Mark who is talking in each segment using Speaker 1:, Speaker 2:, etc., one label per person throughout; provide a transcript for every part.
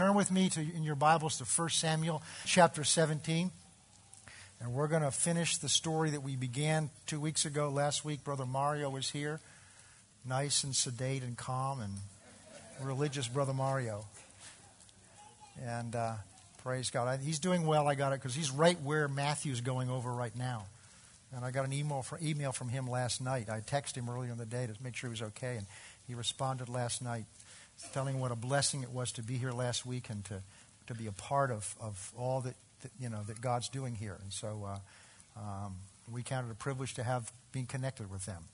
Speaker 1: turn with me to, in your Bibles to 1 Samuel chapter 17. And we're going to finish the story that we began two weeks ago. Last week, Brother Mario was here. Nice and sedate and calm and religious Brother Mario. And uh, praise God. I, he's doing well. I got it because he's right where Matthew's going over right now. And I got an email, for, email from him last night. I texted him earlier in the day to make sure he was okay. And he responded last night telling what a blessing it was to be here last week and to, to be a part of, of all that, that you know that God's doing here. And so uh, um, we count it a privilege to have been connected with them.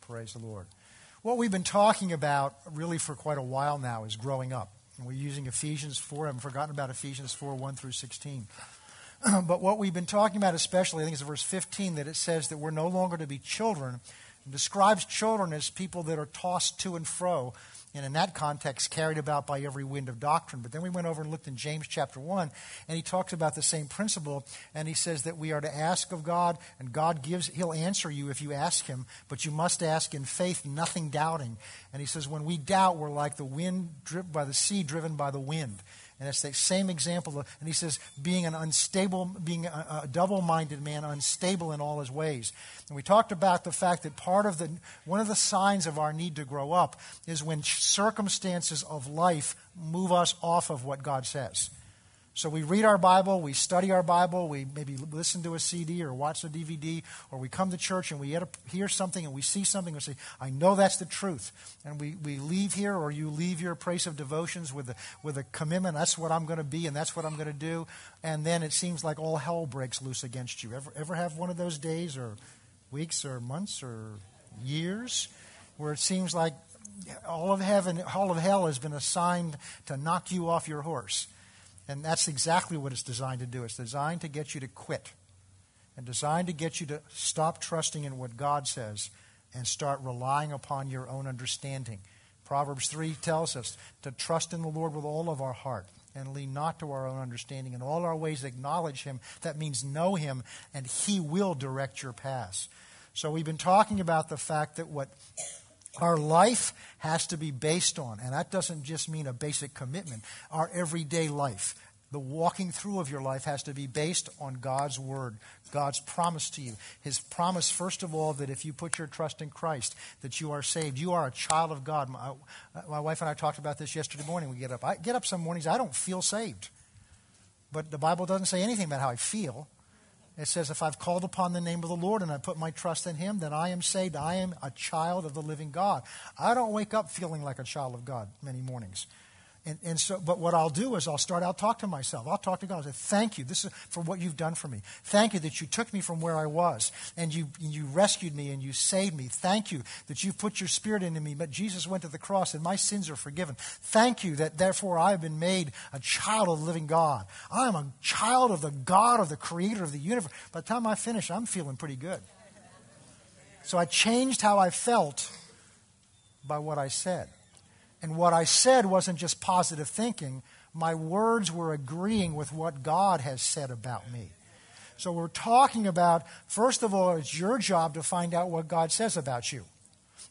Speaker 1: Praise the Lord. What we've been talking about really for quite a while now is growing up. And we're using Ephesians 4. I haven't forgotten about Ephesians 4 1 through 16. but what we've been talking about, especially, I think it's verse 15, that it says that we're no longer to be children. It describes children as people that are tossed to and fro and in that context, carried about by every wind of doctrine. But then we went over and looked in James chapter 1, and he talks about the same principle, and he says that we are to ask of God, and God gives, he'll answer you if you ask him, but you must ask in faith, nothing doubting. And he says, when we doubt, we're like the wind driven by the sea driven by the wind. And it's the same example. Of, and he says, being an unstable, being a, a double minded man, unstable in all his ways. And we talked about the fact that part of the, one of the signs of our need to grow up is when circumstances of life move us off of what God says. So we read our Bible, we study our Bible, we maybe listen to a CD or watch a DVD, or we come to church and we hear something and we see something and we say, I know that's the truth. And we, we leave here, or you leave your place of devotions with a, with a commitment, that's what I'm going to be and that's what I'm going to do. And then it seems like all hell breaks loose against you. Ever, ever have one of those days, or weeks, or months, or years, where it seems like all of heaven, all of hell has been assigned to knock you off your horse? And that's exactly what it's designed to do. It's designed to get you to quit and designed to get you to stop trusting in what God says and start relying upon your own understanding. Proverbs 3 tells us to trust in the Lord with all of our heart and lean not to our own understanding. In all our ways, acknowledge Him. That means know Him, and He will direct your paths. So, we've been talking about the fact that what our life has to be based on, and that doesn't just mean a basic commitment, our everyday life. The walking through of your life has to be based on God's word, God's promise to you. His promise, first of all, that if you put your trust in Christ, that you are saved. You are a child of God. My, my wife and I talked about this yesterday morning. We get up. I get up some mornings, I don't feel saved. But the Bible doesn't say anything about how I feel. It says, If I've called upon the name of the Lord and I put my trust in Him, then I am saved. I am a child of the living God. I don't wake up feeling like a child of God many mornings. And, and so, but what I'll do is I'll start I'll talk to myself. I'll talk to God. I'll say, "Thank you. This is for what you've done for me. Thank you that you took me from where I was and you you rescued me and you saved me. Thank you that you've put your Spirit into me. But Jesus went to the cross and my sins are forgiven. Thank you that therefore I have been made a child of the living God. I am a child of the God of the Creator of the universe. By the time I finish, I'm feeling pretty good. So I changed how I felt by what I said. And what I said wasn't just positive thinking, my words were agreeing with what God has said about me. So we're talking about, first of all, it's your job to find out what God says about you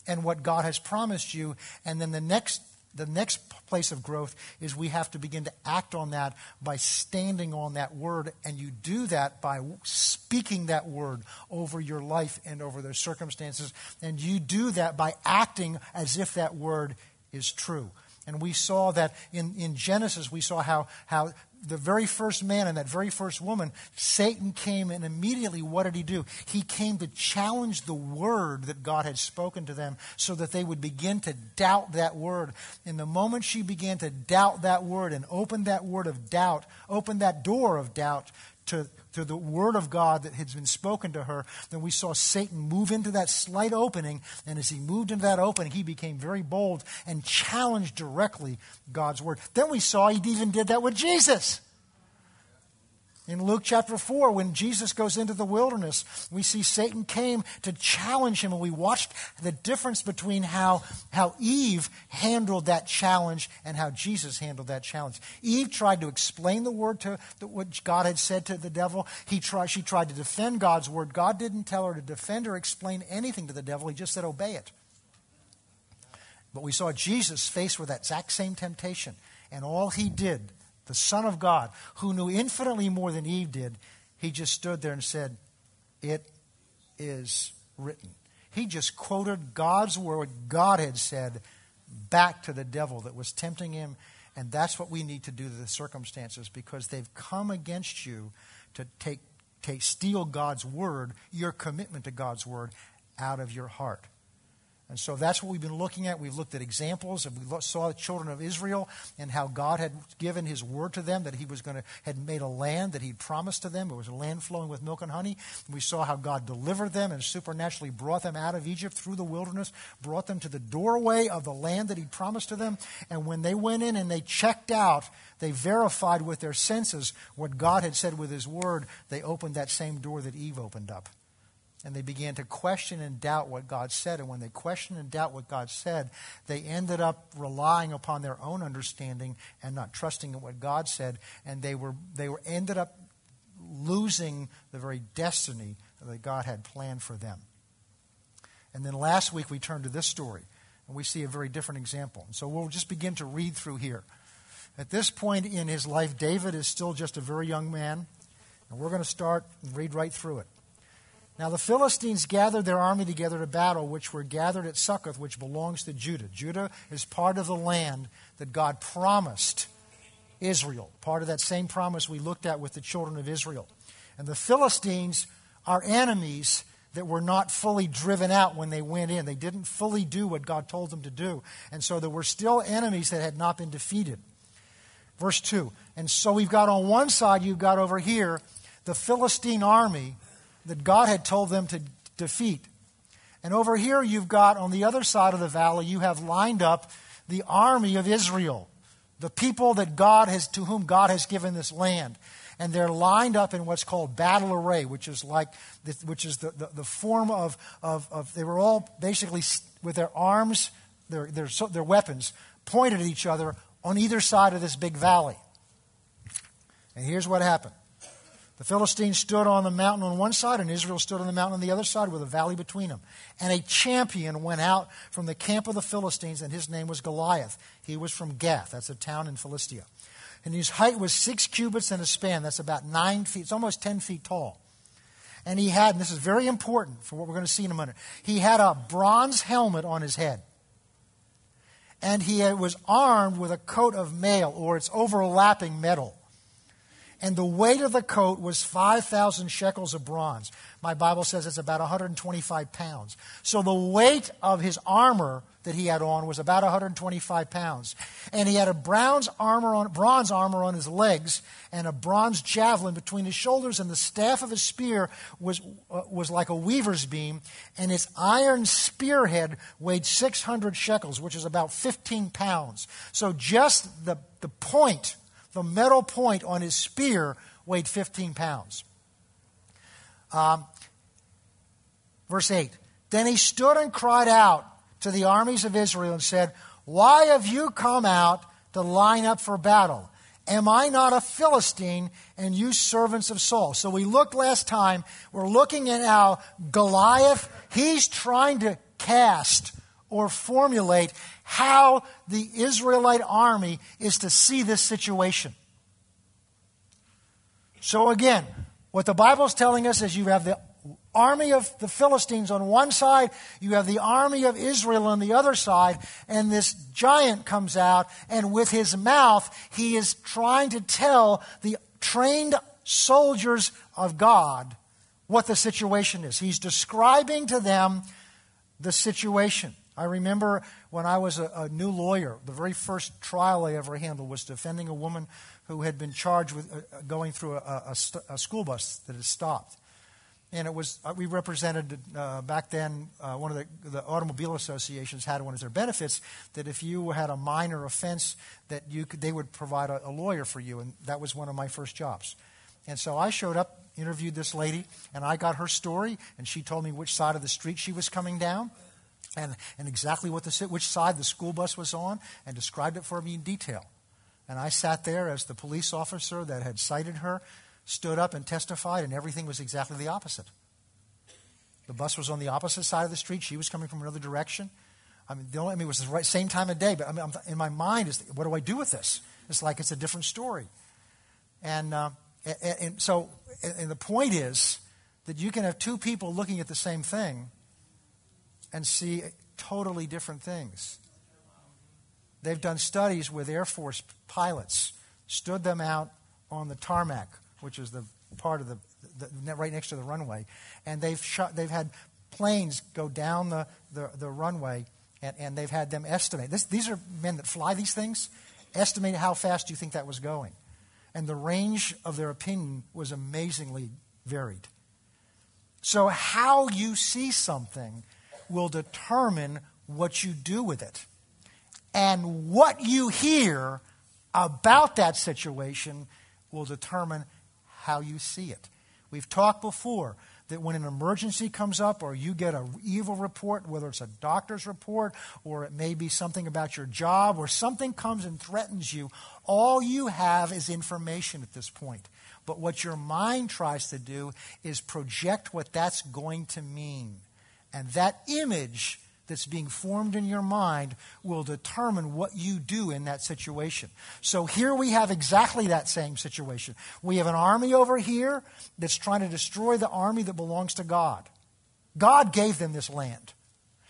Speaker 1: and what God has promised you. And then the next, the next place of growth is we have to begin to act on that by standing on that word. And you do that by speaking that word over your life and over those circumstances. And you do that by acting as if that word is true. And we saw that in, in Genesis, we saw how, how the very first man and that very first woman, Satan came and immediately what did he do? He came to challenge the word that God had spoken to them so that they would begin to doubt that word. And the moment she began to doubt that word and open that word of doubt, open that door of doubt to to the word of God that had been spoken to her, then we saw Satan move into that slight opening. And as he moved into that opening, he became very bold and challenged directly God's word. Then we saw he even did that with Jesus. In Luke chapter 4, when Jesus goes into the wilderness, we see Satan came to challenge him, and we watched the difference between how, how Eve handled that challenge and how Jesus handled that challenge. Eve tried to explain the word to what God had said to the devil. He tried, she tried to defend God's word. God didn't tell her to defend or explain anything to the devil, He just said, obey it. But we saw Jesus faced with that exact same temptation, and all he did the Son of God, who knew infinitely more than Eve did, he just stood there and said, It is written. He just quoted God's word, God had said, back to the devil that was tempting him. And that's what we need to do to the circumstances because they've come against you to take, take steal God's word, your commitment to God's word, out of your heart. And so that's what we've been looking at. We've looked at examples, and we saw the children of Israel and how God had given His word to them that He was going to had made a land that He'd promised to them. It was a land flowing with milk and honey. we saw how God delivered them and supernaturally brought them out of Egypt through the wilderness, brought them to the doorway of the land that He'd promised to them. And when they went in and they checked out, they verified with their senses what God had said with His word. They opened that same door that Eve opened up and they began to question and doubt what God said. And when they questioned and doubt what God said, they ended up relying upon their own understanding and not trusting in what God said. And they were they were ended up losing the very destiny that God had planned for them. And then last week we turned to this story, and we see a very different example. And so we'll just begin to read through here. At this point in his life, David is still just a very young man, and we're going to start and read right through it. Now the Philistines gathered their army together to battle, which were gathered at Succoth, which belongs to Judah. Judah is part of the land that God promised Israel, part of that same promise we looked at with the children of Israel. And the Philistines are enemies that were not fully driven out when they went in. They didn't fully do what God told them to do. And so there were still enemies that had not been defeated. Verse 2. And so we've got on one side, you've got over here the Philistine army that God had told them to defeat. And over here, you've got on the other side of the valley, you have lined up the army of Israel, the people that God has, to whom God has given this land. And they're lined up in what's called battle array, which is like, the, which is the, the, the form of, of, of, they were all basically with their arms, their, their, their weapons pointed at each other on either side of this big valley. And here's what happened. The Philistines stood on the mountain on one side, and Israel stood on the mountain on the other side with a valley between them. And a champion went out from the camp of the Philistines, and his name was Goliath. He was from Gath, that's a town in Philistia. And his height was six cubits and a span, that's about nine feet, it's almost ten feet tall. And he had, and this is very important for what we're going to see in a minute, he had a bronze helmet on his head. And he was armed with a coat of mail, or its overlapping metal and the weight of the coat was 5,000 shekels of bronze. My Bible says it's about 125 pounds. So the weight of his armor that he had on was about 125 pounds. And he had a bronze armor on, bronze armor on his legs and a bronze javelin between his shoulders, and the staff of his spear was, uh, was like a weaver's beam, and its iron spearhead weighed 600 shekels, which is about 15 pounds. So just the, the point the metal point on his spear weighed 15 pounds. Um, verse 8 Then he stood and cried out to the armies of Israel and said, Why have you come out to line up for battle? Am I not a Philistine and you servants of Saul? So we looked last time, we're looking at how Goliath, he's trying to cast or formulate how the Israelite army is to see this situation. So, again, what the Bible is telling us is you have the army of the Philistines on one side, you have the army of Israel on the other side, and this giant comes out, and with his mouth, he is trying to tell the trained soldiers of God what the situation is. He's describing to them the situation. I remember when I was a, a, new lawyer, the very first trial I ever handled was defending a woman who had been charged with uh, uh going through a, a, a, school bus that had stopped. And it was, uh, we represented uh, back then, uh, one of the, the, automobile associations had one of their benefits that if you had a minor offense, that you could, they would provide a lawyer for you. And that was one of my first jobs. And so I showed up, interviewed this lady, and I got her story, and she told me which side of the street she was coming down and, and exactly what the, which side the school bus was on and described it for me in detail. And I sat there as the police officer that had cited her stood up and testified, and everything was exactly the opposite. The bus was on the opposite side of the street. She was coming from another direction. I mean, the only, I mean, it was the right, same time of day, but I mean, in my mind is, what do I do with this? It's like it's a different story. And, uh, and, and so, and the point is that you can have two people looking at the same thing and see totally different things. They've done studies with Air Force pilots, stood them out on the tarmac, which is the part of the, the right next to the runway, and they've shot, they've had planes go down the, the, the runway, and, and they've had them estimate. This, these are men that fly these things. Estimate how fast you think that was going. And the range of their opinion was amazingly varied. So, how you see something will determine what you do with it. And what you hear about that situation will determine how you see it. We've talked before that when an emergency comes up or you get an evil report, whether it's a doctor's report or it may be something about your job or something comes and threatens you, all you have is information at this point. But what your mind tries to do is project what that's going to mean. And that image that's being formed in your mind will determine what you do in that situation. So here we have exactly that same situation. We have an army over here that's trying to destroy the army that belongs to God. God gave them this land.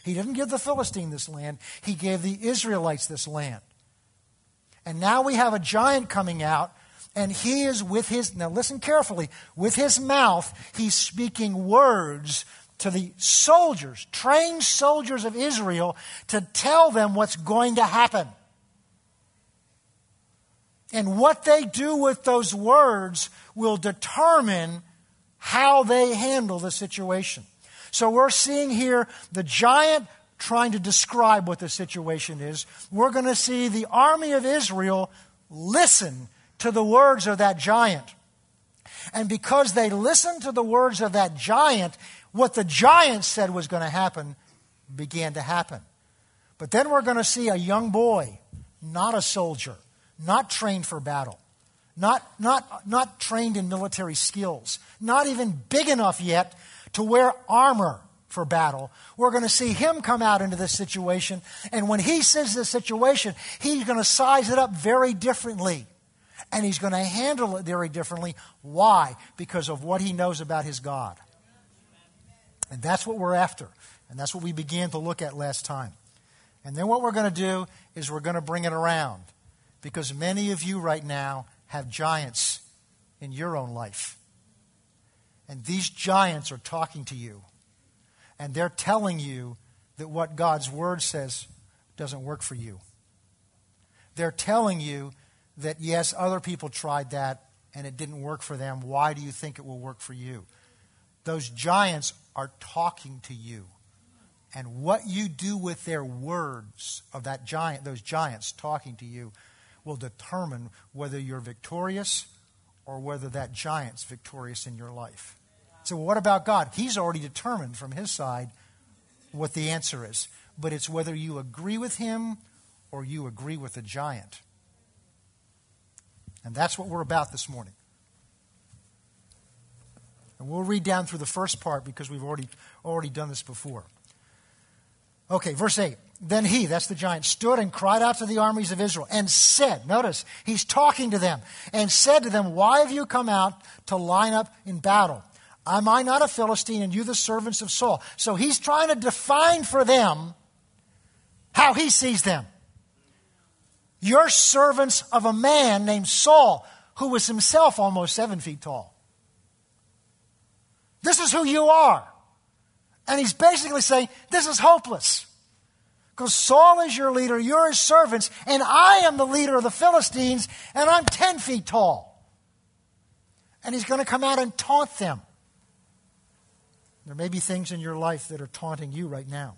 Speaker 1: He didn't give the Philistine this land, He gave the Israelites this land. And now we have a giant coming out, and he is with his, now listen carefully, with his mouth, he's speaking words to the soldiers, trained soldiers of Israel, to tell them what's going to happen. And what they do with those words will determine how they handle the situation. So we're seeing here the giant trying to describe what the situation is. We're going to see the army of Israel listen to the words of that giant. And because they listened to the words of that giant, what the giant said was going to happen began to happen. But then we're going to see a young boy, not a soldier, not trained for battle, not, not, not trained in military skills, not even big enough yet to wear armor for battle. We're going to see him come out into this situation, and when he sees this situation, he's going to size it up very differently. And he's going to handle it very differently. Why? Because of what he knows about his God. And that's what we're after. And that's what we began to look at last time. And then what we're going to do is we're going to bring it around. Because many of you right now have giants in your own life. And these giants are talking to you. And they're telling you that what God's word says doesn't work for you. They're telling you that, yes, other people tried that and it didn't work for them. Why do you think it will work for you? Those giants are talking to you. And what you do with their words of that giant, those giants talking to you, will determine whether you're victorious or whether that giant's victorious in your life. So, what about God? He's already determined from his side what the answer is. But it's whether you agree with him or you agree with the giant. And that's what we're about this morning. And we'll read down through the first part because we've already, already done this before. Okay, verse 8. Then he, that's the giant, stood and cried out to the armies of Israel and said, notice, he's talking to them, and said to them, Why have you come out to line up in battle? Am I not a Philistine and you the servants of Saul? So he's trying to define for them how he sees them. You're servants of a man named Saul, who was himself almost seven feet tall. This is who you are. And he's basically saying, This is hopeless. Because Saul is your leader, you're his servants, and I am the leader of the Philistines, and I'm 10 feet tall. And he's going to come out and taunt them. There may be things in your life that are taunting you right now.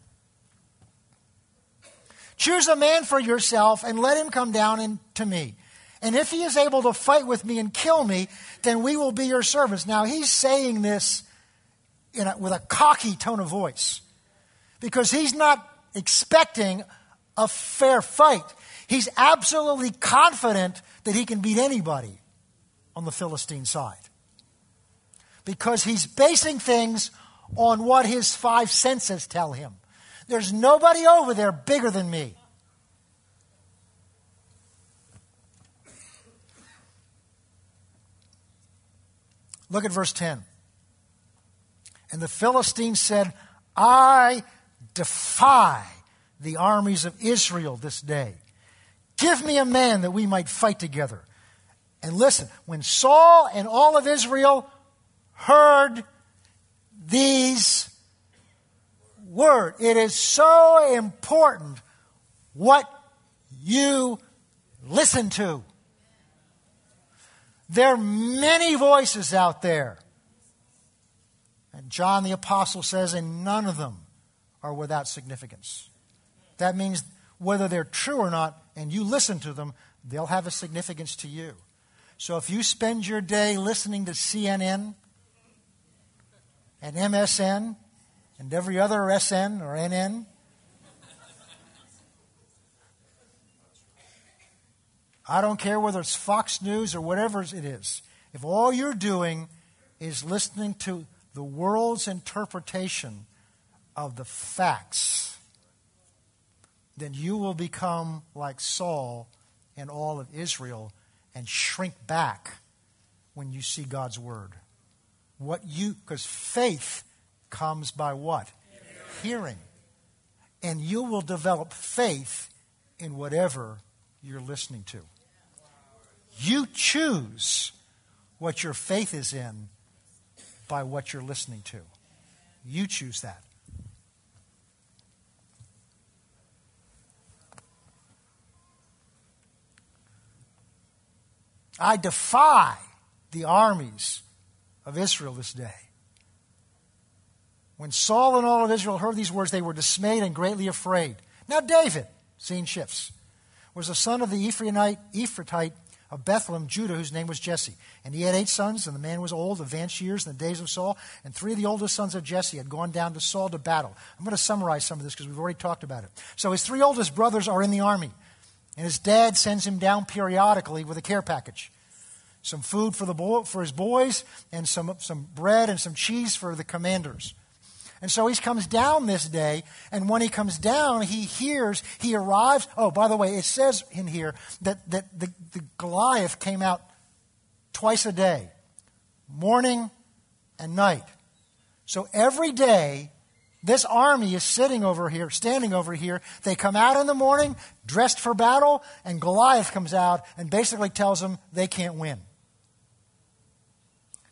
Speaker 1: Choose a man for yourself and let him come down in, to me. And if he is able to fight with me and kill me, then we will be your servants. Now, he's saying this in a, with a cocky tone of voice because he's not expecting a fair fight. He's absolutely confident that he can beat anybody on the Philistine side because he's basing things on what his five senses tell him. There's nobody over there bigger than me. Look at verse 10. And the Philistines said, I defy the armies of Israel this day. Give me a man that we might fight together. And listen, when Saul and all of Israel heard these words, it is so important what you listen to. There are many voices out there. And John the Apostle says, and none of them are without significance. That means whether they're true or not, and you listen to them, they'll have a significance to you. So if you spend your day listening to CNN and MSN and every other SN or NN, I don't care whether it's Fox News or whatever it is. If all you're doing is listening to the world's interpretation of the facts, then you will become like Saul and all of Israel and shrink back when you see God's word. What you because faith comes by what? Hearing. And you will develop faith in whatever you're listening to. You choose what your faith is in by what you're listening to. You choose that. I defy the armies of Israel this day. When Saul and all of Israel heard these words, they were dismayed and greatly afraid. Now, David, scene shifts, was the son of the Ephraimite, Ephratite of Bethlehem, Judah, whose name was Jesse. And he had eight sons, and the man was old, advanced years in the days of Saul. And three of the oldest sons of Jesse had gone down to Saul to battle. I'm going to summarize some of this because we've already talked about it. So his three oldest brothers are in the army, and his dad sends him down periodically with a care package some food for, the boy, for his boys, and some, some bread and some cheese for the commanders. And so he comes down this day, and when he comes down, he hears, he arrives. Oh, by the way, it says in here that, that the, the Goliath came out twice a day, morning and night. So every day, this army is sitting over here, standing over here. They come out in the morning, dressed for battle, and Goliath comes out and basically tells them they can't win.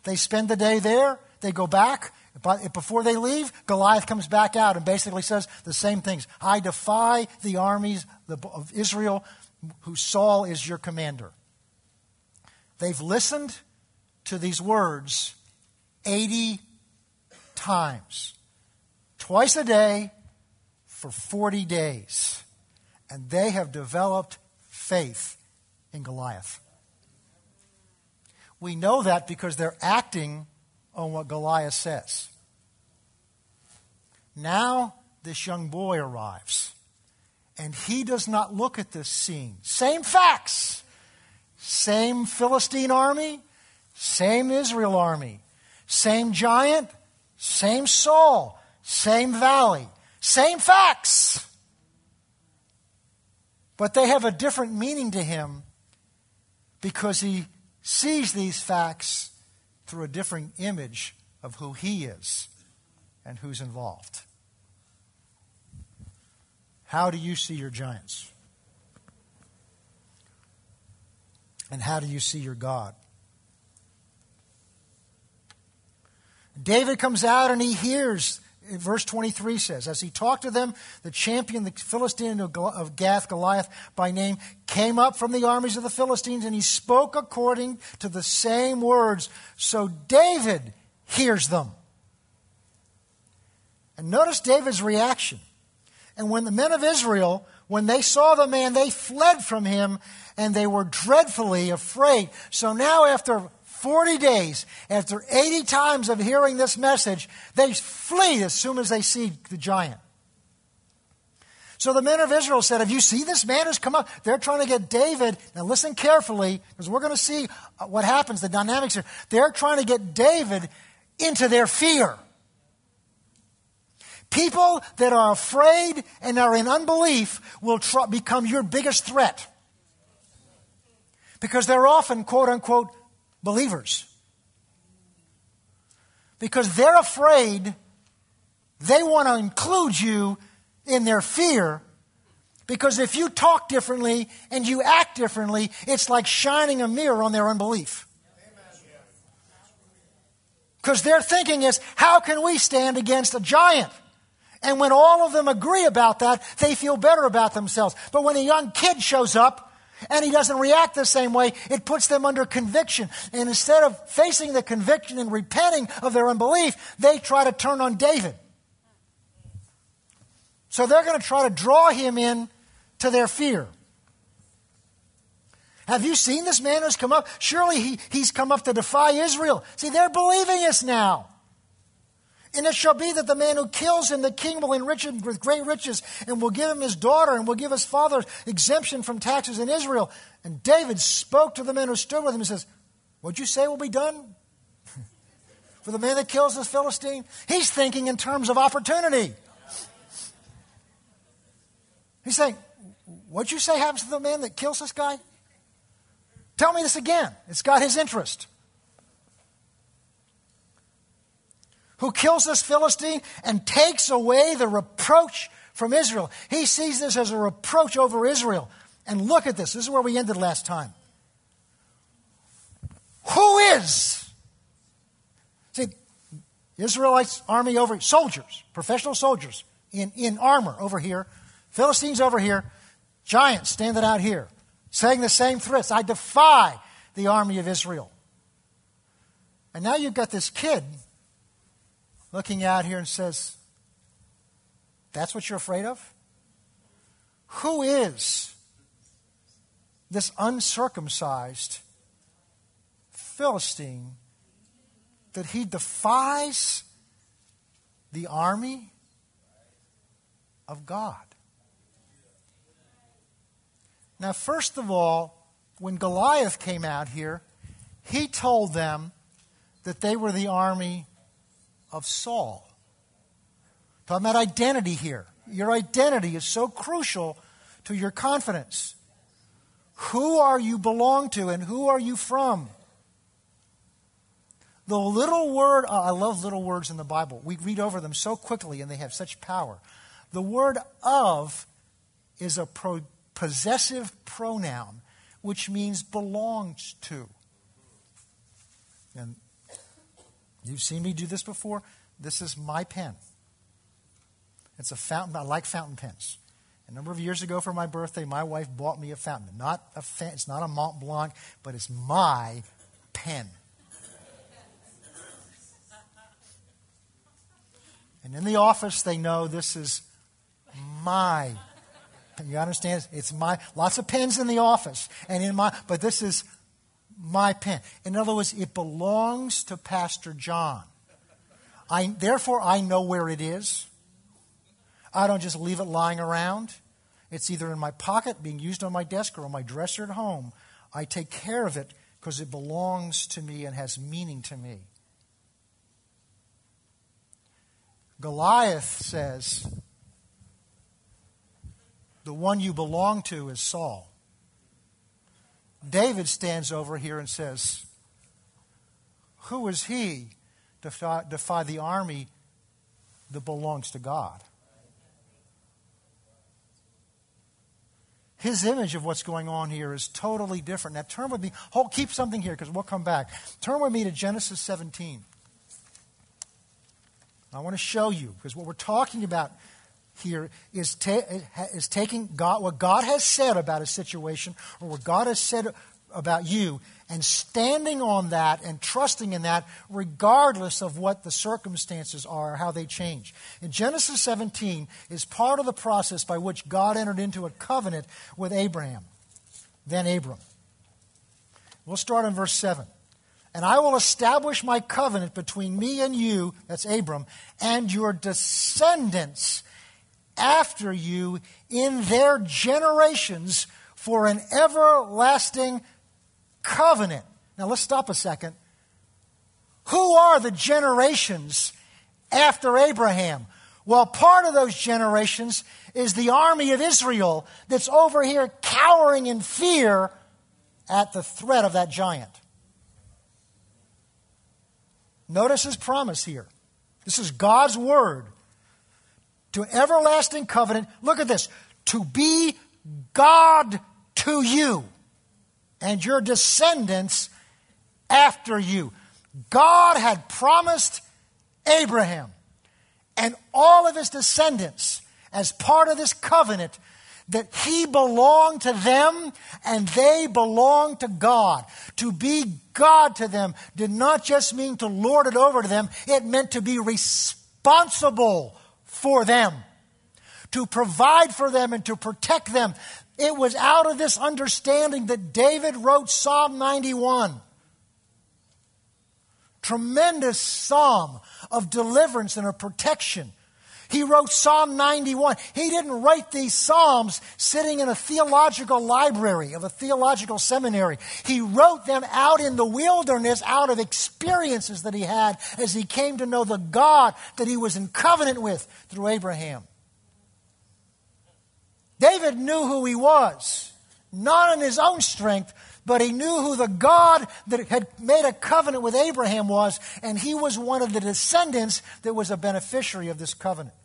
Speaker 1: They spend the day there, they go back. But before they leave, Goliath comes back out and basically says the same things. I defy the armies of Israel, whose Saul is your commander. They've listened to these words 80 times, twice a day for 40 days. And they have developed faith in Goliath. We know that because they're acting on what Goliath says. Now, this young boy arrives, and he does not look at this scene. Same facts, same Philistine army, same Israel army, same giant, same Saul, same valley, same facts. But they have a different meaning to him because he sees these facts through a different image of who he is and who's involved. How do you see your giants? And how do you see your God? David comes out and he hears verse 23 says, As he talked to them, the champion, the Philistine of Gath, Goliath by name, came up from the armies of the Philistines, and he spoke according to the same words. So David hears them. And notice David's reaction. And when the men of Israel, when they saw the man, they fled from him, and they were dreadfully afraid. So now, after 40 days, after 80 times of hearing this message, they flee as soon as they see the giant. So the men of Israel said, Have you seen this man who's come up? They're trying to get David. Now listen carefully, because we're going to see uh, what happens, the dynamics here. They're trying to get David into their fear. People that are afraid and are in unbelief will tr- become your biggest threat. Because they're often, quote unquote, believers. because they're afraid they want to include you in their fear. Because if you talk differently and you act differently, it's like shining a mirror on their unbelief. Because their thinking is, how can we stand against a giant? And when all of them agree about that, they feel better about themselves. But when a young kid shows up and he doesn't react the same way, it puts them under conviction. And instead of facing the conviction and repenting of their unbelief, they try to turn on David. So they're going to try to draw him in to their fear. Have you seen this man who's come up? Surely he, he's come up to defy Israel. See, they're believing us now. And it shall be that the man who kills him, the king will enrich him with great riches, and will give him his daughter, and will give his father exemption from taxes in Israel. And David spoke to the men who stood with him and says, What'd you say will be done? For the man that kills this Philistine? He's thinking in terms of opportunity. He's saying, What'd you say happens to the man that kills this guy? Tell me this again. It's got his interest. Who kills this Philistine and takes away the reproach from Israel. He sees this as a reproach over Israel. And look at this. This is where we ended last time. Who is? See, Israelites army over soldiers, professional soldiers in, in armor over here, Philistines over here, giants standing out here saying the same threats. I defy the army of Israel. And now you've got this kid looking out here and says, That's what you're afraid of? Who is this uncircumcised Philistine that he defies the army of God? Now, first of all, when Goliath came out here, he told them that they were the army of Saul. Talking about identity here. Your identity is so crucial to your confidence. Who are you belong to and who are you from? The little word, oh, I love little words in the Bible. We read over them so quickly and they have such power. The word of is a pro, possessive pronoun, which means belongs to. And you've seen me do this before. This is my pen. It's a fountain. I like fountain pens. A number of years ago for my birthday, my wife bought me a fountain. Not a fa- it's not a Mont Blanc, but it's my pen. And in the office, they know this is my you understand? It's my lots of pens in the office and in my but this is my pen. In other words, it belongs to Pastor John. I therefore I know where it is. I don't just leave it lying around. It's either in my pocket, being used on my desk, or on my dresser at home. I take care of it because it belongs to me and has meaning to me. Goliath says, the one you belong to is Saul. David stands over here and says, Who is he to defy, defy the army that belongs to God? His image of what's going on here is totally different. Now, turn with me. Hold, keep something here because we'll come back. Turn with me to Genesis 17. I want to show you because what we're talking about here is, ta- is taking God, what God has said about a situation or what God has said about you and standing on that and trusting in that regardless of what the circumstances are or how they change. And Genesis 17 is part of the process by which God entered into a covenant with Abraham, then Abram. We'll start in verse 7. And I will establish my covenant between me and you, that's Abram, and your descendants after you in their generations for an everlasting covenant. Now let's stop a second. Who are the generations after Abraham? Well, part of those generations is the army of Israel that's over here cowering in fear at the threat of that giant. Notice his promise here. This is God's word to everlasting covenant. Look at this to be God to you and your descendants after you. God had promised Abraham and all of his descendants as part of this covenant that he belonged to them and they belonged to God. To be God to them did not just mean to lord it over to them, it meant to be responsible for them, to provide for them and to protect them. It was out of this understanding that David wrote Psalm 91. Tremendous psalm of deliverance and of protection he wrote Psalm 91. He didn't write these Psalms sitting in a theological library of a theological seminary. He wrote them out in the wilderness out of experiences that he had as he came to know the God that he was in covenant with through Abraham. David knew who he was, not in his own strength, but he knew who the God that had made a covenant with Abraham was, and he was one of the descendants that was a beneficiary of this covenant.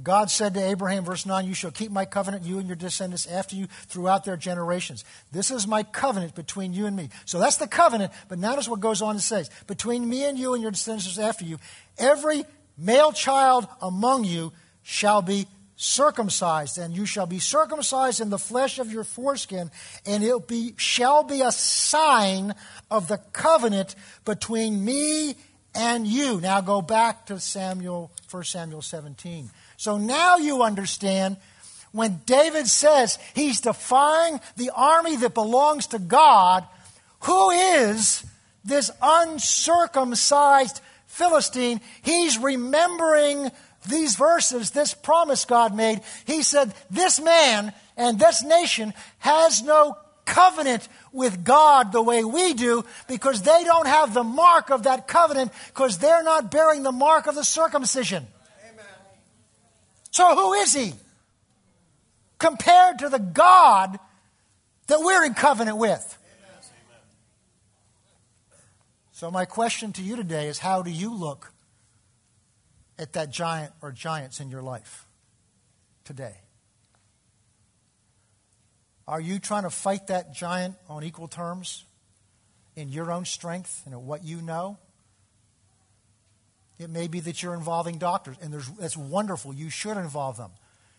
Speaker 1: God said to Abraham, verse 9, You shall keep my covenant, you and your descendants after you throughout their generations. This is my covenant between you and me. So that's the covenant, but notice what goes on and says Between me and you and your descendants after you, every male child among you shall be circumcised, and you shall be circumcised in the flesh of your foreskin, and it be, shall be a sign of the covenant between me and you. Now go back to Samuel, 1 Samuel 17. So now you understand when David says he's defying the army that belongs to God, who is this uncircumcised Philistine? He's remembering these verses, this promise God made. He said, This man and this nation has no covenant with God the way we do because they don't have the mark of that covenant because they're not bearing the mark of the circumcision. So who is he? Compared to the God that we're in covenant with. So, my question to you today is how do you look at that giant or giants in your life today? Are you trying to fight that giant on equal terms in your own strength and at what you know? It may be that you're involving doctors, and that's wonderful. You should involve them.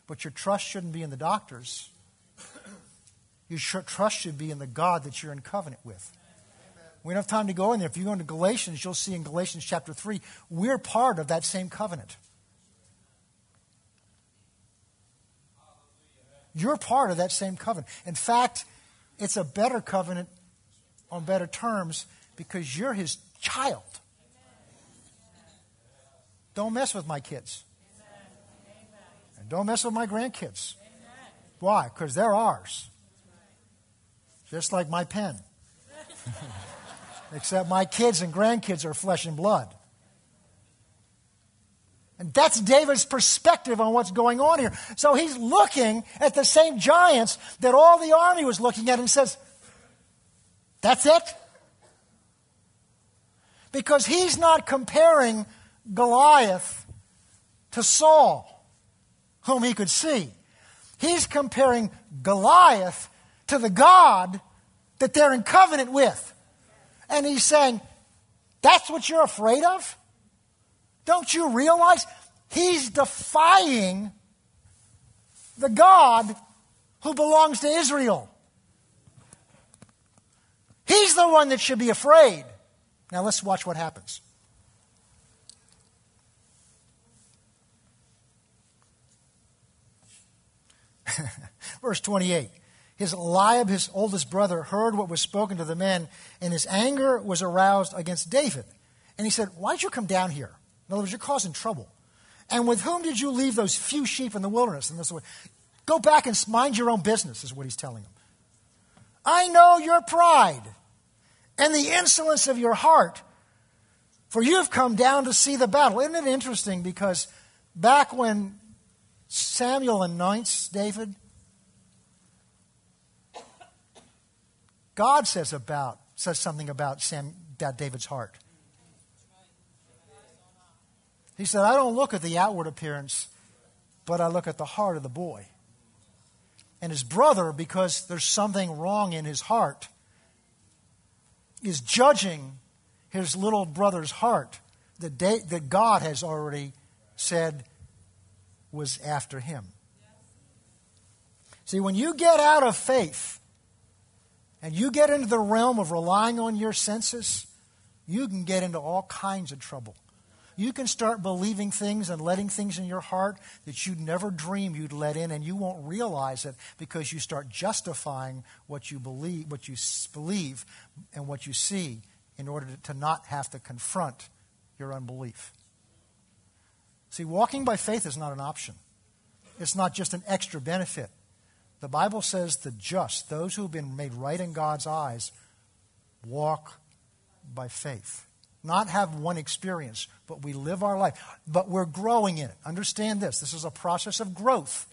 Speaker 1: But your trust shouldn't be in the doctors. Your trust should be in the God that you're in covenant with. We don't have time to go in there. If you go into Galatians, you'll see in Galatians chapter 3, we're part of that same covenant. You're part of that same covenant. In fact, it's a better covenant on better terms because you're his child. Don't mess with my kids. And don't mess with my grandkids. Why? Because they're ours. Just like my pen. Except my kids and grandkids are flesh and blood. And that's David's perspective on what's going on here. So he's looking at the same giants that all the army was looking at and says, That's it? Because he's not comparing Goliath to Saul, whom he could see. He's comparing Goliath to the God that they're in covenant with. And he's saying, That's what you're afraid of? Don't you realize he's defying the God who belongs to Israel? He's the one that should be afraid. Now let's watch what happens. Verse 28. His Eliab, his oldest brother, heard what was spoken to the men, and his anger was aroused against David. And he said, Why'd you come down here? In other words, you're causing trouble. And with whom did you leave those few sheep in the wilderness? And this way, go back and mind your own business, is what he's telling them. I know your pride and the insolence of your heart, for you've come down to see the battle. Isn't it interesting? Because back when Samuel anoints David, God says about says something about, Sam, about David's heart. He said, I don't look at the outward appearance, but I look at the heart of the boy. And his brother, because there's something wrong in his heart, is judging his little brother's heart that, that God has already said was after him. See, when you get out of faith and you get into the realm of relying on your senses, you can get into all kinds of trouble. You can start believing things and letting things in your heart that you'd never dream you'd let in, and you won't realize it because you start justifying what you believe, what you believe, and what you see in order to not have to confront your unbelief. See, walking by faith is not an option. It's not just an extra benefit. The Bible says the just, those who have been made right in God's eyes, walk by faith. Not have one experience, but we live our life. But we're growing in it. Understand this this is a process of growth.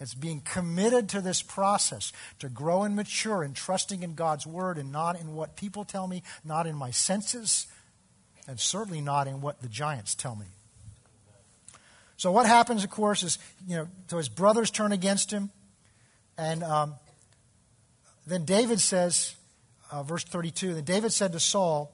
Speaker 1: It's being committed to this process to grow and mature and trusting in God's word and not in what people tell me, not in my senses, and certainly not in what the giants tell me. So, what happens, of course, is, you know, so his brothers turn against him. And um, then David says, uh, verse 32, then David said to Saul,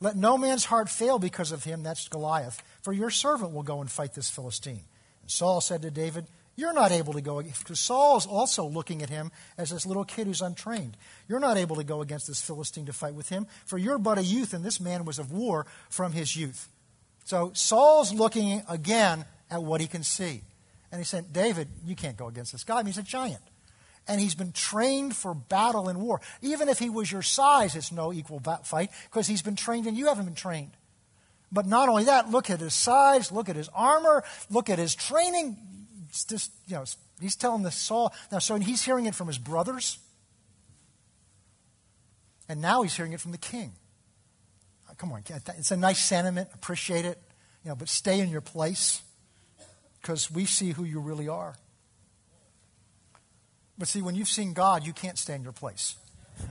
Speaker 1: let no man's heart fail because of him, that's Goliath, for your servant will go and fight this Philistine. And Saul said to David, You're not able to go, because Saul is also looking at him as this little kid who's untrained. You're not able to go against this Philistine to fight with him, for you're but a youth, and this man was of war from his youth. So Saul's looking again at what he can see. And he said, David, you can't go against this guy. I mean, he's a giant and he's been trained for battle and war. Even if he was your size, it's no equal fight because he's been trained and you haven't been trained. But not only that, look at his size, look at his armor, look at his training. It's just, you know, he's telling the Saul. Now, so he's hearing it from his brothers, and now he's hearing it from the king. Come on, it's a nice sentiment. Appreciate it, you know, but stay in your place because we see who you really are. But see, when you've seen God, you can't stay in your place.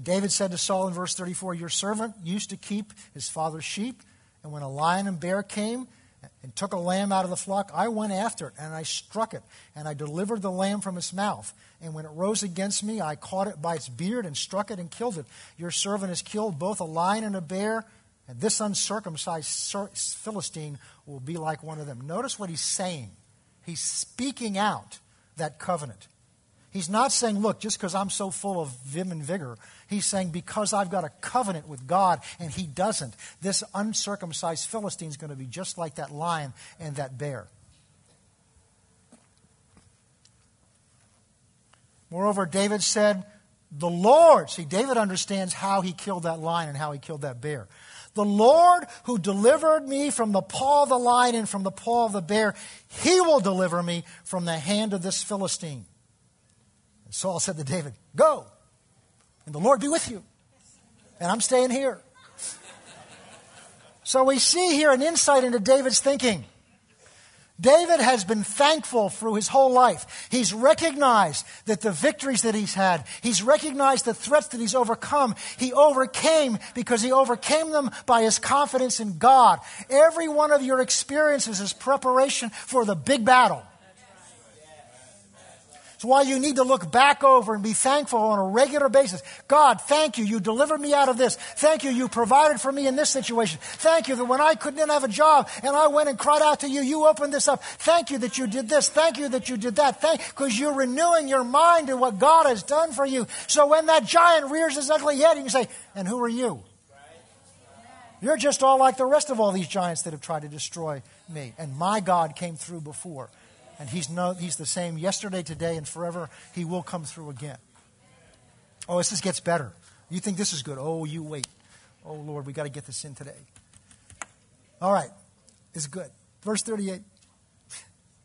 Speaker 1: David said to Saul in verse 34 Your servant used to keep his father's sheep, and when a lion and bear came and took a lamb out of the flock, I went after it, and I struck it, and I delivered the lamb from its mouth. And when it rose against me, I caught it by its beard and struck it and killed it. Your servant has killed both a lion and a bear and this uncircumcised Philistine will be like one of them. Notice what he's saying. He's speaking out that covenant. He's not saying, look, just because I'm so full of vim and vigor. He's saying, because I've got a covenant with God and he doesn't, this uncircumcised Philistine is going to be just like that lion and that bear. Moreover, David said, the Lord, see, David understands how he killed that lion and how he killed that bear. The Lord who delivered me from the paw of the lion and from the paw of the bear, he will deliver me from the hand of this Philistine. And Saul said to David, Go, and the Lord be with you. And I'm staying here. So we see here an insight into David's thinking. David has been thankful through his whole life. He's recognized that the victories that he's had, he's recognized the threats that he's overcome. He overcame because he overcame them by his confidence in God. Every one of your experiences is preparation for the big battle. It's why you need to look back over and be thankful on a regular basis. God, thank you. You delivered me out of this. Thank you. You provided for me in this situation. Thank you that when I couldn't have a job and I went and cried out to you, you opened this up. Thank you that you did this. Thank you that you did that. Thank because you're renewing your mind to what God has done for you. So when that giant rears his ugly head, you can say, and who are you? You're just all like the rest of all these giants that have tried to destroy me. And my God came through before and he's, no, he's the same yesterday, today, and forever. He will come through again. Oh, this gets better. You think this is good. Oh, you wait. Oh, Lord, we got to get this in today. All right. It's good. Verse 38.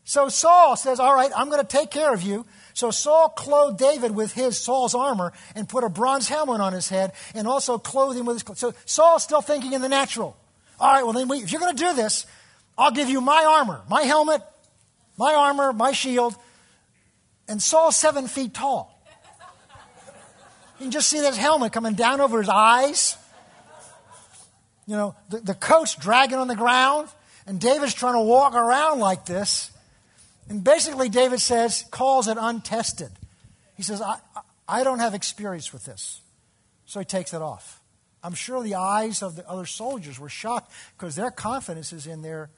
Speaker 1: So Saul says, All right, I'm going to take care of you. So Saul clothed David with his, Saul's armor, and put a bronze helmet on his head, and also clothed him with his clothes. So Saul's still thinking in the natural. All right, well, then we, if you're going to do this, I'll give you my armor, my helmet, my armor, my shield, And Saul's seven feet tall. You can just see that helmet coming down over his eyes. You know, the, the coat's dragging on the ground, and David's trying to walk around like this. And basically, David says, calls it untested. He says, I, I don't have experience with this. So he takes it off. I'm sure the eyes of the other soldiers were shocked because their confidence is in their,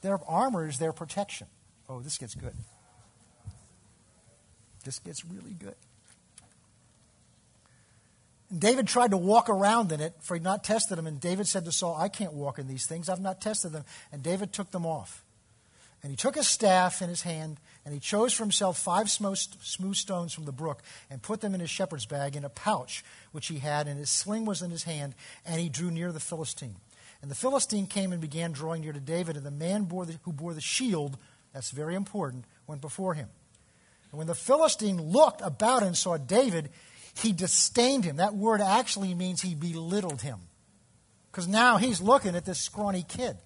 Speaker 1: their armor, is their protection. Oh, this gets good. This gets really good. And David tried to walk around in it, for he'd not tested them. And David said to Saul, I can't walk in these things. I've not tested them. And David took them off. And he took a staff in his hand, and he chose for himself five smooth stones from the brook, and put them in his shepherd's bag in a pouch which he had, and his sling was in his hand, and he drew near the Philistine. And the Philistine came and began drawing near to David, and the man bore the, who bore the shield, that's very important, went before him. And when the Philistine looked about and saw David, he disdained him. That word actually means he belittled him. Because now he's looking at this scrawny kid.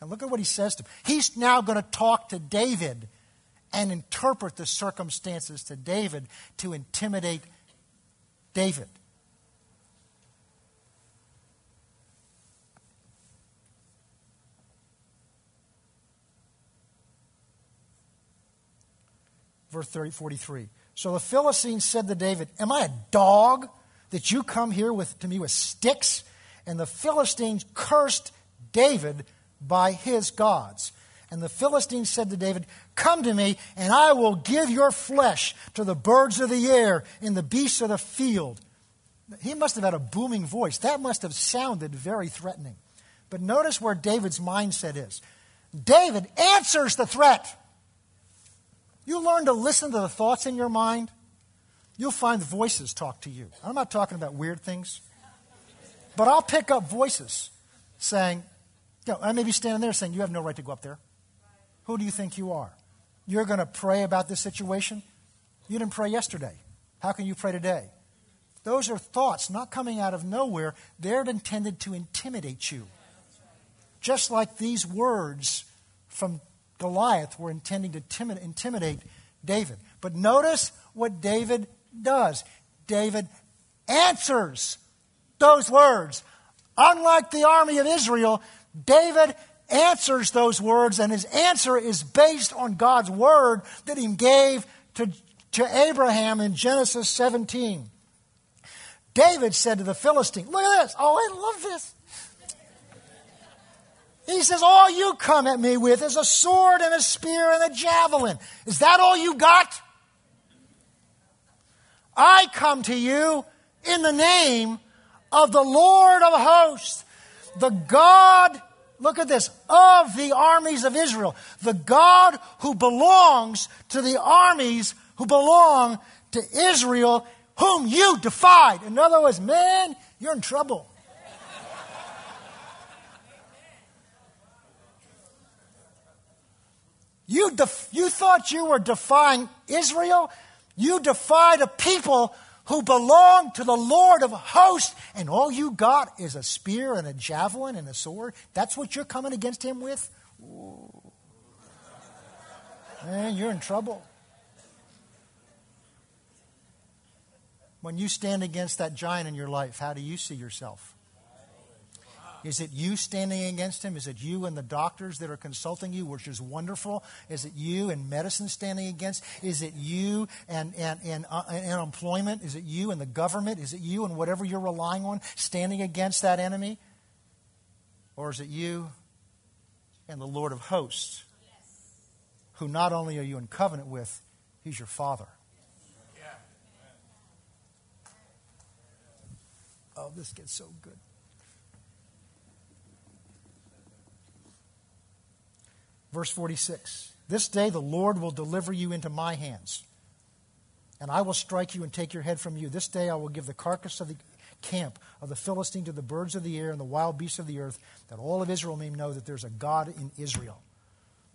Speaker 1: And look at what he says to him. He's now going to talk to David and interpret the circumstances to David to intimidate David. Verse 30, 43. So the Philistines said to David, Am I a dog that you come here with, to me with sticks? And the Philistines cursed David by his gods. And the Philistines said to David, Come to me, and I will give your flesh to the birds of the air and the beasts of the field. He must have had a booming voice. That must have sounded very threatening. But notice where David's mindset is. David answers the threat. You learn to listen to the thoughts in your mind, you'll find voices talk to you. I'm not talking about weird things, but I'll pick up voices saying, you know, I may be standing there saying, You have no right to go up there. Who do you think you are? You're going to pray about this situation? You didn't pray yesterday. How can you pray today? Those are thoughts not coming out of nowhere. They're intended to intimidate you. Just like these words from Goliath were intending to intimidate David. But notice what David does. David answers those words. Unlike the army of Israel, David answers those words, and his answer is based on God's word that he gave to, to Abraham in Genesis 17. David said to the Philistine, Look at this. Oh, I love this. He says, All you come at me with is a sword and a spear and a javelin. Is that all you got? I come to you in the name of the Lord of hosts, the God look at this, of the armies of Israel. The God who belongs to the armies who belong to Israel, whom you defied. In other words, man, you're in trouble. You, def- you thought you were defying Israel? You defied a people who belong to the Lord of hosts, and all you got is a spear and a javelin and a sword? That's what you're coming against him with? Ooh. Man, you're in trouble. When you stand against that giant in your life, how do you see yourself? Is it you standing against him? Is it you and the doctors that are consulting you, which is wonderful? Is it you and medicine standing against? Is it you and, and, and, uh, and employment? Is it you and the government? Is it you and whatever you're relying on standing against that enemy? Or is it you and the Lord of hosts, who not only are you in covenant with, he's your father? Oh, this gets so good. Verse 46 This day the Lord will deliver you into my hands, and I will strike you and take your head from you. This day I will give the carcass of the camp of the Philistine to the birds of the air and the wild beasts of the earth, that all of Israel may know that there's a God in Israel.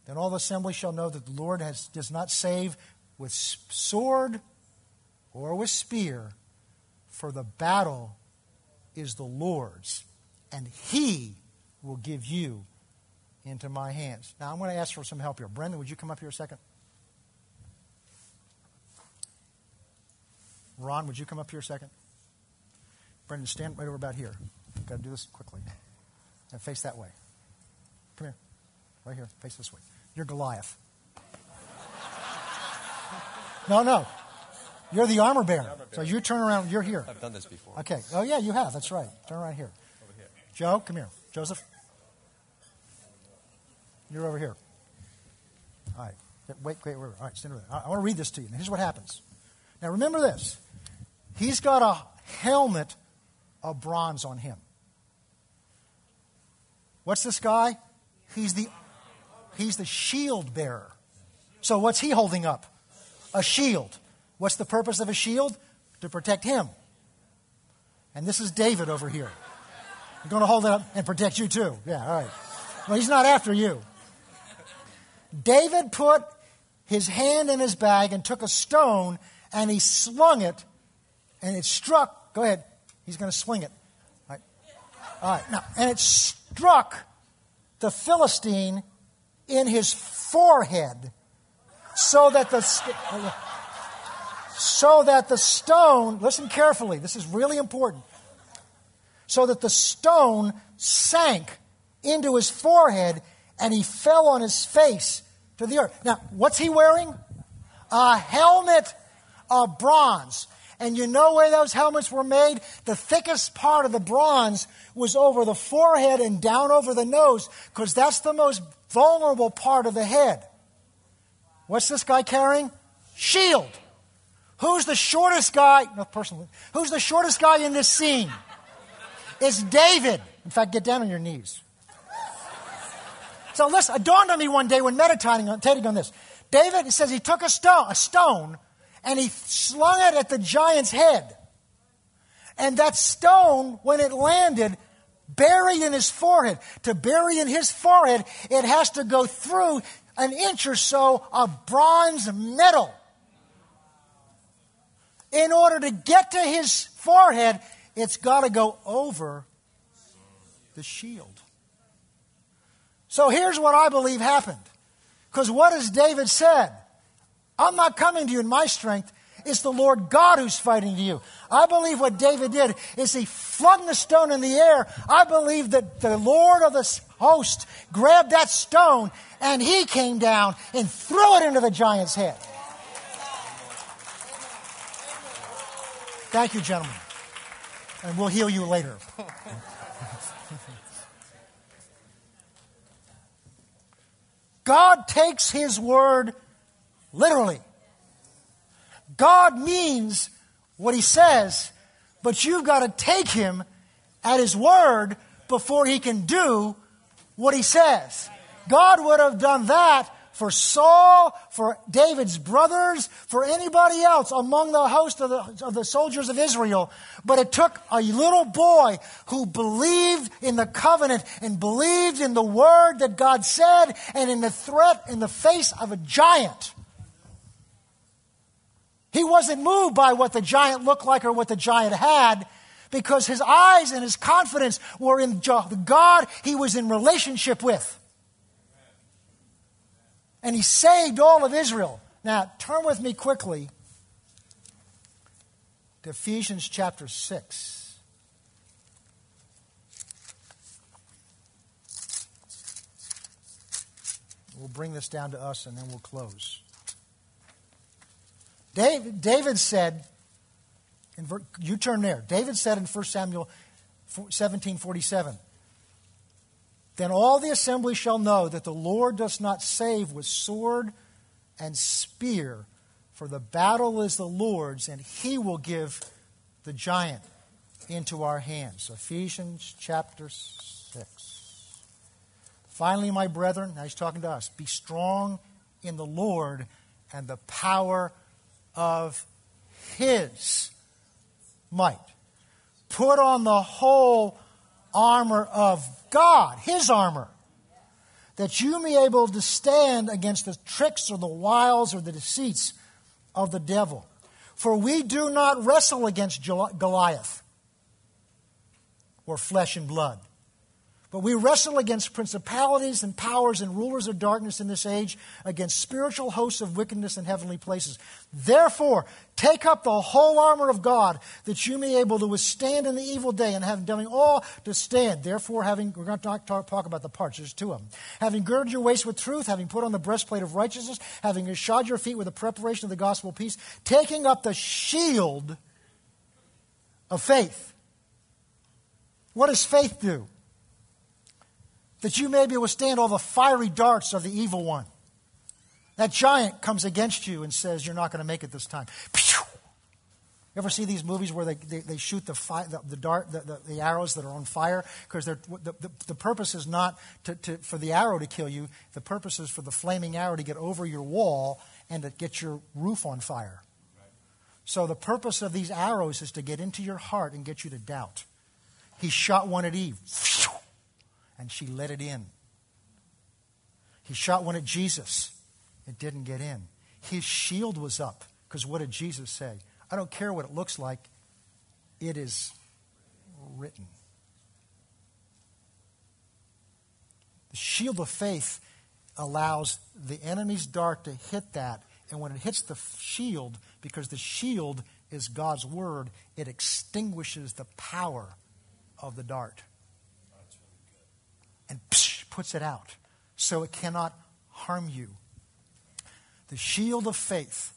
Speaker 1: Then all the assembly shall know that the Lord has, does not save with sword or with spear, for the battle is the Lord's, and he will give you into my hands. Now, I'm going to ask for some help here. Brendan, would you come up here a second? Ron, would you come up here a second? Brendan, stand right over about here. Got to do this quickly. And face that way. Come here. Right here. Face this way. You're Goliath. No, no. You're the armor bearer. So you turn around. You're here.
Speaker 2: I've done this before.
Speaker 1: Okay. Oh, yeah, you have. That's right. Turn around here.
Speaker 2: Over here.
Speaker 1: Joe, come here. Joseph. You're over here. All right. Wait, wait, wait. All right, stand over there. I want to read this to you. Now, here's what happens. Now, remember this. He's got a helmet of bronze on him. What's this guy? He's the, he's the shield bearer. So, what's he holding up? A shield. What's the purpose of a shield? To protect him. And this is David over here. I'm going to hold it up and protect you too. Yeah, all right. Well, he's not after you. David put his hand in his bag and took a stone and he slung it and it struck. Go ahead. He's going to swing it. All right. All right. Now, and it struck the Philistine in his forehead so that the so that the stone listen carefully this is really important so that the stone sank into his forehead and he fell on his face to the earth. Now, what's he wearing? A helmet of bronze. And you know where those helmets were made? The thickest part of the bronze was over the forehead and down over the nose, because that's the most vulnerable part of the head. What's this guy carrying? Shield. Who's the shortest guy? No, personally. Who's the shortest guy in this scene? It's David. In fact, get down on your knees. So listen, it dawned on me one day when meditating on, on this. David says he took a stone, a stone and he slung it at the giant's head. And that stone, when it landed, buried in his forehead. To bury in his forehead, it has to go through an inch or so of bronze metal. In order to get to his forehead, it's got to go over the shield. So here's what I believe happened. Because what has David said? I'm not coming to you in my strength. It's the Lord God who's fighting you. I believe what David did is he flung the stone in the air. I believe that the Lord of the host grabbed that stone and he came down and threw it into the giant's head. Thank you, gentlemen. And we'll heal you later. God takes His word literally. God means what He says, but you've got to take Him at His word before He can do what He says. God would have done that for Saul, for David's brothers, for anybody else among the host of the, of the soldiers of Israel. But it took a little boy who believed in the covenant and believed in the word that God said and in the threat in the face of a giant. He wasn't moved by what the giant looked like or what the giant had because his eyes and his confidence were in the God he was in relationship with and he saved all of Israel. Now, turn with me quickly to Ephesians chapter 6. We'll bring this down to us and then we'll close. David, David said, in, you turn there. David said in 1 Samuel 17 47, then all the assembly shall know that the Lord does not save with sword and spear, for the battle is the Lord's, and he will give the giant into our hands. Ephesians chapter 6. Finally, my brethren, now he's talking to us, be strong in the Lord and the power of his might. Put on the whole armor of God, His armor, that you may be able to stand against the tricks or the wiles or the deceits of the devil. For we do not wrestle against Goliath or flesh and blood, But we wrestle against principalities and powers and rulers of darkness in this age, against spiritual hosts of wickedness in heavenly places. Therefore, take up the whole armor of God, that you may be able to withstand in the evil day, and having done all to stand. Therefore, having we're going to talk, talk, talk about the parts. There's two of them. Having girded your waist with truth, having put on the breastplate of righteousness, having shod your feet with the preparation of the gospel of peace, taking up the shield of faith. What does faith do? That you may be able to stand all the fiery darts of the evil one. That giant comes against you and says, You're not going to make it this time. You ever see these movies where they, they, they shoot the, fi- the, the, dart, the, the, the, arrows that are on fire? Because the, the, the purpose is not to, to, for the arrow to kill you, the purpose is for the flaming arrow to get over your wall and to get your roof on fire. So the purpose of these arrows is to get into your heart and get you to doubt. He shot one at Eve and she let it in. He shot one at Jesus. It didn't get in. His shield was up because what did Jesus say? I don't care what it looks like, it is written. The shield of faith allows the enemy's dart to hit that. And when it hits the shield, because the shield is God's word, it extinguishes the power of the dart and psh, puts it out so it cannot harm you. The shield of faith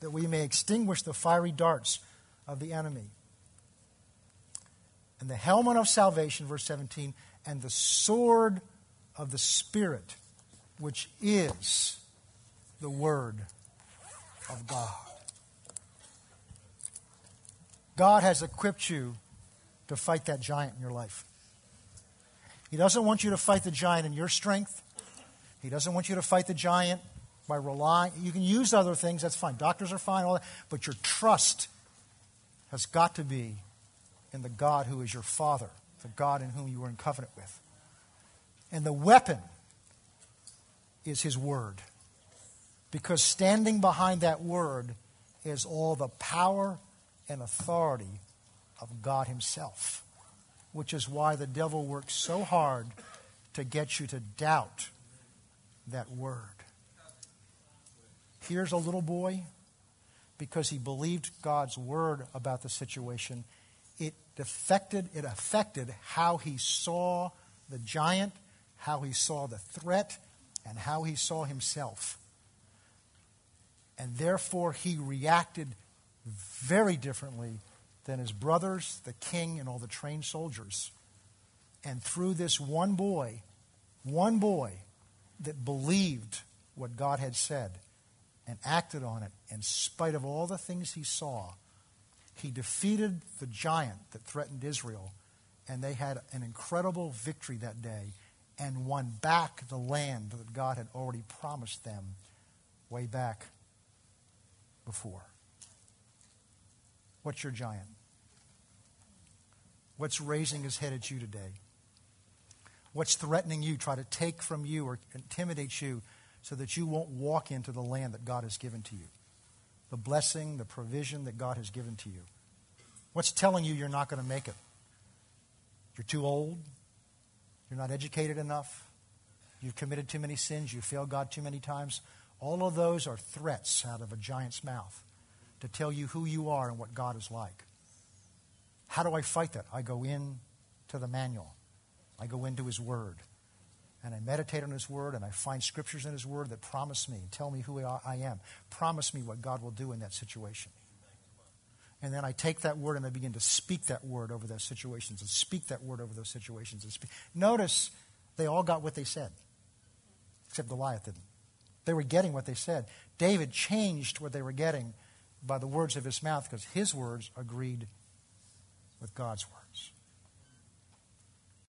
Speaker 1: that we may extinguish the fiery darts of the enemy. And the helmet of salvation, verse 17, and the sword of the Spirit, which is the Word of God. God has equipped you to fight that giant in your life. He doesn't want you to fight the giant in your strength. He doesn't want you to fight the giant by relying. You can use other things, that's fine. Doctors are fine, all that. But your trust has got to be in the God who is your Father, the God in whom you are in covenant with. And the weapon is His Word. Because standing behind that Word is all the power and authority of God Himself which is why the devil works so hard to get you to doubt that word. Here's a little boy, because he believed God's word about the situation, it affected, it affected how he saw the giant, how he saw the threat, and how he saw himself. And therefore, he reacted very differently than his brothers, the king, and all the trained soldiers. And through this one boy, one boy that believed what God had said and acted on it in spite of all the things he saw, he defeated the giant that threatened Israel. And they had an incredible victory that day and won back the land that God had already promised them way back before. What's your giant? What's raising his head at you today? What's threatening you, try to take from you or intimidate you so that you won't walk into the land that God has given to you? The blessing, the provision that God has given to you. What's telling you you're not going to make it? You're too old. You're not educated enough. You've committed too many sins. You failed God too many times. All of those are threats out of a giant's mouth to tell you who you are and what God is like. How do I fight that? I go in to the manual. I go into His Word. And I meditate on His Word, and I find scriptures in His Word that promise me, tell me who I am, promise me what God will do in that situation. And then I take that word and I begin to speak that word over those situations and speak that word over those situations. And speak. Notice they all got what they said, except Goliath didn't. They were getting what they said. David changed what they were getting by the words of his mouth because his words agreed with God's words.